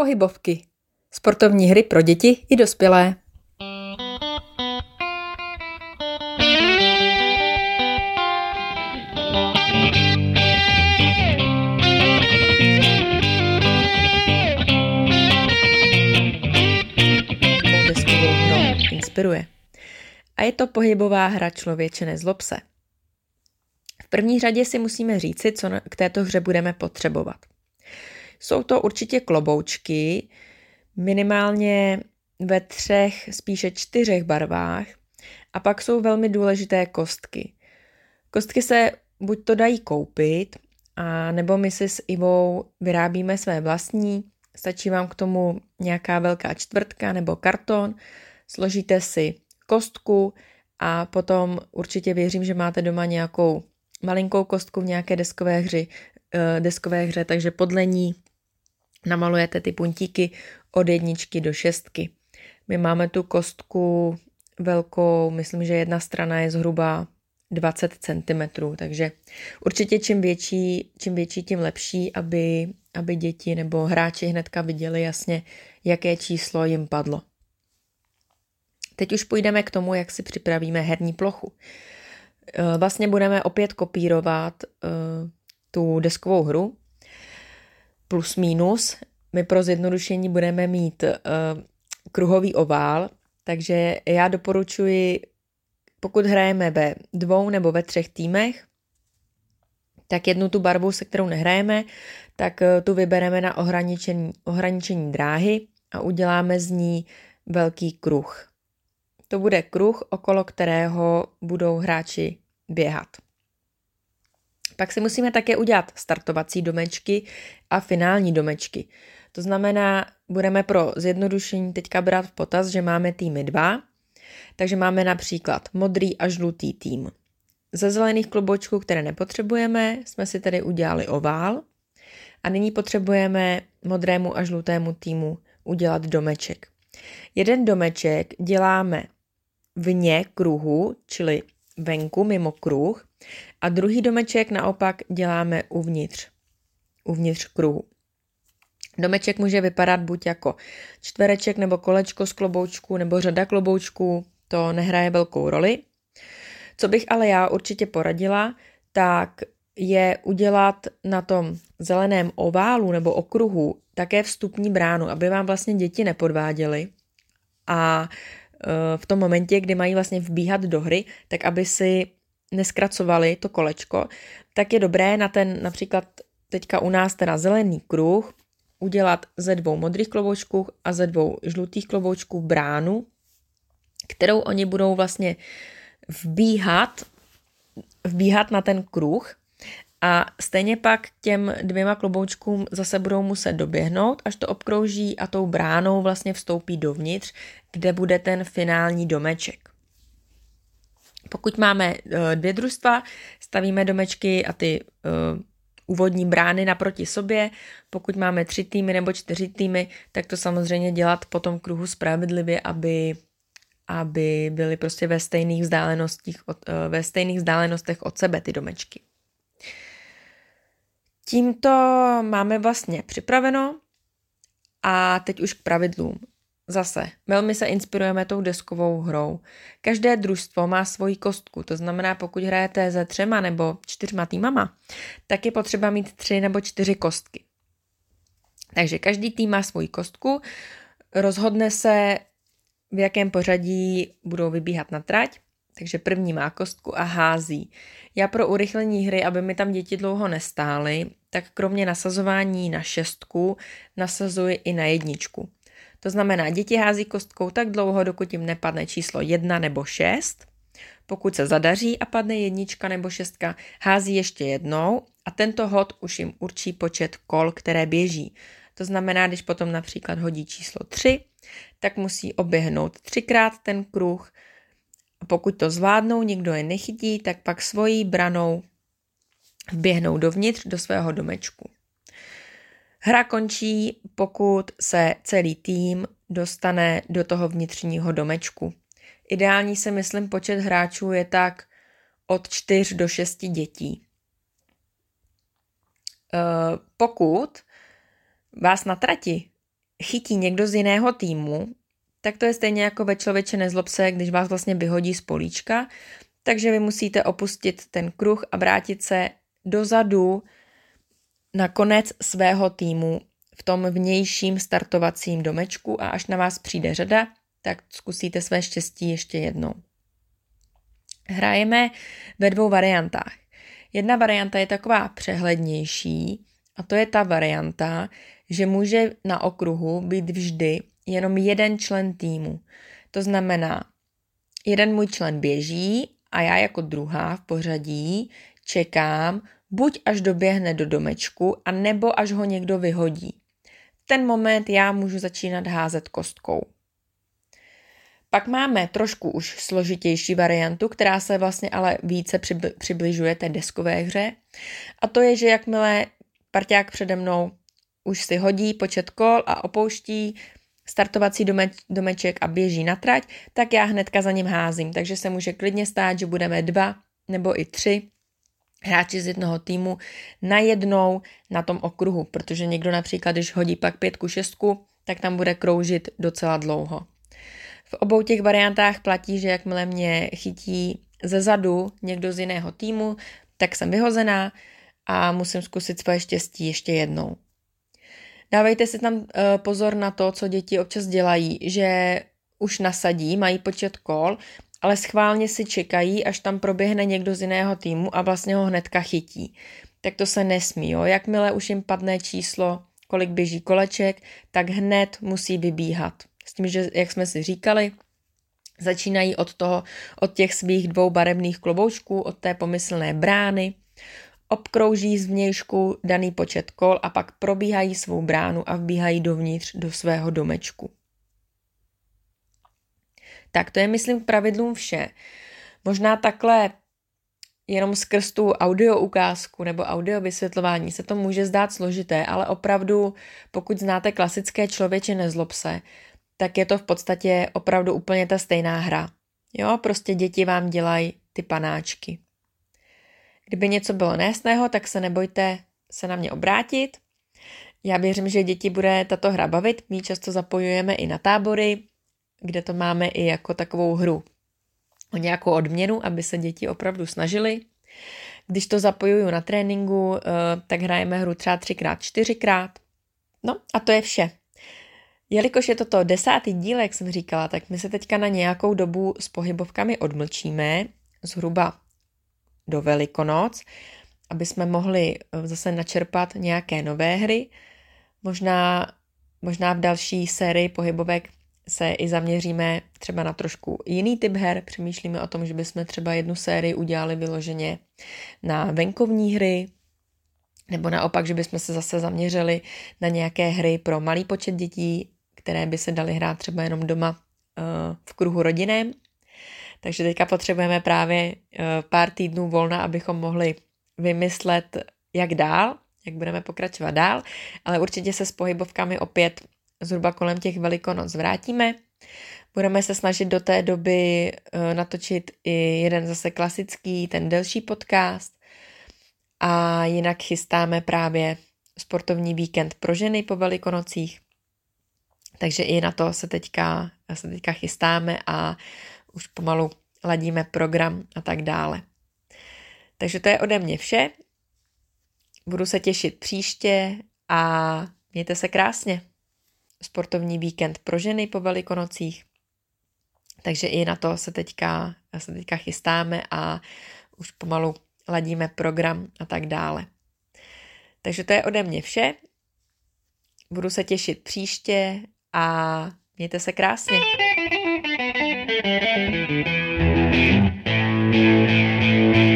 Pohybovky. Sportovní hry pro děti i dospělé. inspiruje. A je to pohybová hra člověče nezlob se. V první řadě si musíme říci, co k této hře budeme potřebovat. Jsou to určitě kloboučky, minimálně ve třech, spíše čtyřech barvách. A pak jsou velmi důležité kostky. Kostky se buď to dají koupit, a nebo my si s Ivou vyrábíme své vlastní. Stačí vám k tomu nějaká velká čtvrtka nebo karton. Složíte si kostku a potom určitě věřím, že máte doma nějakou malinkou kostku v nějaké deskové, hři, eh, deskové hře, takže podle ní namalujete ty puntíky od jedničky do šestky. My máme tu kostku velkou, myslím, že jedna strana je zhruba 20 cm, takže určitě čím větší, čím větší, tím lepší, aby, aby děti nebo hráči hnedka viděli jasně, jaké číslo jim padlo. Teď už půjdeme k tomu, jak si připravíme herní plochu. Eh, vlastně budeme opět kopírovat eh, tu deskovou hru, plus minus. My pro zjednodušení budeme mít uh, kruhový ovál, takže já doporučuji, pokud hrajeme ve dvou nebo ve třech týmech, tak jednu tu barvu, se kterou nehrajeme, tak uh, tu vybereme na ohraničení, ohraničení dráhy a uděláme z ní velký kruh. To bude kruh, okolo kterého budou hráči běhat. Pak si musíme také udělat startovací domečky a finální domečky. To znamená, budeme pro zjednodušení teďka brát v potaz, že máme týmy dva, takže máme například modrý a žlutý tým. Ze zelených klobočků, které nepotřebujeme, jsme si tedy udělali ovál a nyní potřebujeme modrému a žlutému týmu udělat domeček. Jeden domeček děláme vně kruhu, čili venku mimo kruh a druhý domeček naopak děláme uvnitř, uvnitř kruhu. Domeček může vypadat buď jako čtvereček nebo kolečko z kloboučků nebo řada kloboučků, to nehraje velkou roli. Co bych ale já určitě poradila, tak je udělat na tom zeleném oválu nebo okruhu také vstupní bránu, aby vám vlastně děti nepodváděly a v tom momentě, kdy mají vlastně vbíhat do hry, tak aby si neskracovali to kolečko, tak je dobré na ten například teďka u nás teda zelený kruh udělat ze dvou modrých kloboučků a ze dvou žlutých kloboučků bránu, kterou oni budou vlastně vbíhat, vbíhat na ten kruh a stejně pak těm dvěma kloboučkům zase budou muset doběhnout, až to obkrouží a tou bránou vlastně vstoupí dovnitř, kde bude ten finální domeček. Pokud máme uh, dvě družstva, stavíme domečky a ty uh, úvodní brány naproti sobě. Pokud máme tři týmy nebo čtyři týmy, tak to samozřejmě dělat po tom kruhu spravedlivě, aby, aby byly prostě ve stejných, vzdálenostích od, uh, ve stejných vzdálenostech od sebe ty domečky. Tímto máme vlastně připraveno a teď už k pravidlům. Zase, velmi se inspirujeme tou deskovou hrou. Každé družstvo má svoji kostku, to znamená, pokud hrajete se třema nebo čtyřma týmama, tak je potřeba mít tři nebo čtyři kostky. Takže každý tým má svoji kostku, rozhodne se, v jakém pořadí budou vybíhat na trať, takže první má kostku a hází. Já pro urychlení hry, aby mi tam děti dlouho nestály, tak kromě nasazování na šestku nasazuji i na jedničku. To znamená, děti hází kostkou tak dlouho, dokud jim nepadne číslo 1 nebo 6. Pokud se zadaří a padne jednička nebo šestka, hází ještě jednou a tento hod už jim určí počet kol, které běží. To znamená, když potom například hodí číslo 3, tak musí oběhnout třikrát ten kruh. A pokud to zvládnou, nikdo je nechytí, tak pak svojí branou vběhnou dovnitř do svého domečku. Hra končí, pokud se celý tým dostane do toho vnitřního domečku. Ideální se myslím počet hráčů je tak od 4 do 6 dětí. Eh, pokud vás na trati chytí někdo z jiného týmu, tak to je stejně jako ve člověče nezlob se, když vás vlastně vyhodí z políčka, takže vy musíte opustit ten kruh a vrátit se dozadu na konec svého týmu v tom vnějším startovacím domečku a až na vás přijde řada, tak zkusíte své štěstí ještě jednou. Hrajeme ve dvou variantách. Jedna varianta je taková přehlednější a to je ta varianta, že může na okruhu být vždy jenom jeden člen týmu. To znamená, jeden můj člen běží a já jako druhá v pořadí čekám, buď až doběhne do domečku, a nebo až ho někdo vyhodí. V ten moment já můžu začínat házet kostkou. Pak máme trošku už složitější variantu, která se vlastně ale více přibližuje té deskové hře. A to je, že jakmile parťák přede mnou už si hodí počet kol a opouští startovací domeč, domeček a běží na trať, tak já hnedka za ním házím. Takže se může klidně stát, že budeme dva nebo i tři hráči z jednoho týmu najednou na tom okruhu, protože někdo například, když hodí pak pětku, šestku, tak tam bude kroužit docela dlouho. V obou těch variantách platí, že jakmile mě chytí ze zadu někdo z jiného týmu, tak jsem vyhozená a musím zkusit svoje štěstí ještě jednou. Dávejte si tam uh, pozor na to, co děti občas dělají, že už nasadí, mají počet kol, ale schválně si čekají, až tam proběhne někdo z jiného týmu a vlastně ho hnedka chytí. Tak to se nesmí, jo. Jakmile už jim padne číslo, kolik běží koleček, tak hned musí vybíhat. S tím, že, jak jsme si říkali, začínají od toho, od těch svých dvou barevných kloboučků, od té pomyslné brány, obkrouží zvnějšku daný počet kol a pak probíhají svou bránu a vbíhají dovnitř do svého domečku. Tak to je, myslím, pravidlům vše. Možná takhle jenom skrz tu audio ukázku nebo audio vysvětlování se to může zdát složité, ale opravdu, pokud znáte klasické člověče nezlob se, tak je to v podstatě opravdu úplně ta stejná hra. Jo, prostě děti vám dělají ty panáčky. Kdyby něco bylo nejasného, tak se nebojte se na mě obrátit. Já věřím, že děti bude tato hra bavit. My často zapojujeme i na tábory, kde to máme i jako takovou hru o nějakou odměnu, aby se děti opravdu snažili. Když to zapojuju na tréninku, eh, tak hrajeme hru třeba třikrát, čtyřikrát. No a to je vše. Jelikož je toto desátý díl, jak jsem říkala, tak my se teďka na nějakou dobu s pohybovkami odmlčíme, zhruba do Velikonoc, aby jsme mohli eh, zase načerpat nějaké nové hry. Možná, možná v další sérii pohybovek se i zaměříme třeba na trošku jiný typ her. Přemýšlíme o tom, že bychom třeba jednu sérii udělali vyloženě na venkovní hry, nebo naopak, že bychom se zase zaměřili na nějaké hry pro malý počet dětí, které by se daly hrát třeba jenom doma uh, v kruhu rodinem. Takže teďka potřebujeme právě uh, pár týdnů volna, abychom mohli vymyslet, jak dál, jak budeme pokračovat dál, ale určitě se s pohybovkami opět zhruba kolem těch velikonoc vrátíme. Budeme se snažit do té doby uh, natočit i jeden zase klasický, ten delší podcast. A jinak chystáme právě sportovní víkend pro ženy po velikonocích. Takže i na to se teďka, se teďka chystáme a už pomalu ladíme program a tak dále. Takže to je ode mě vše. Budu se těšit příště a mějte se krásně sportovní víkend pro ženy po velikonocích. Takže i na to se teďka, se teďka chystáme a už pomalu ladíme program a tak dále. Takže to je ode mě vše. Budu se těšit příště a mějte se krásně. thank you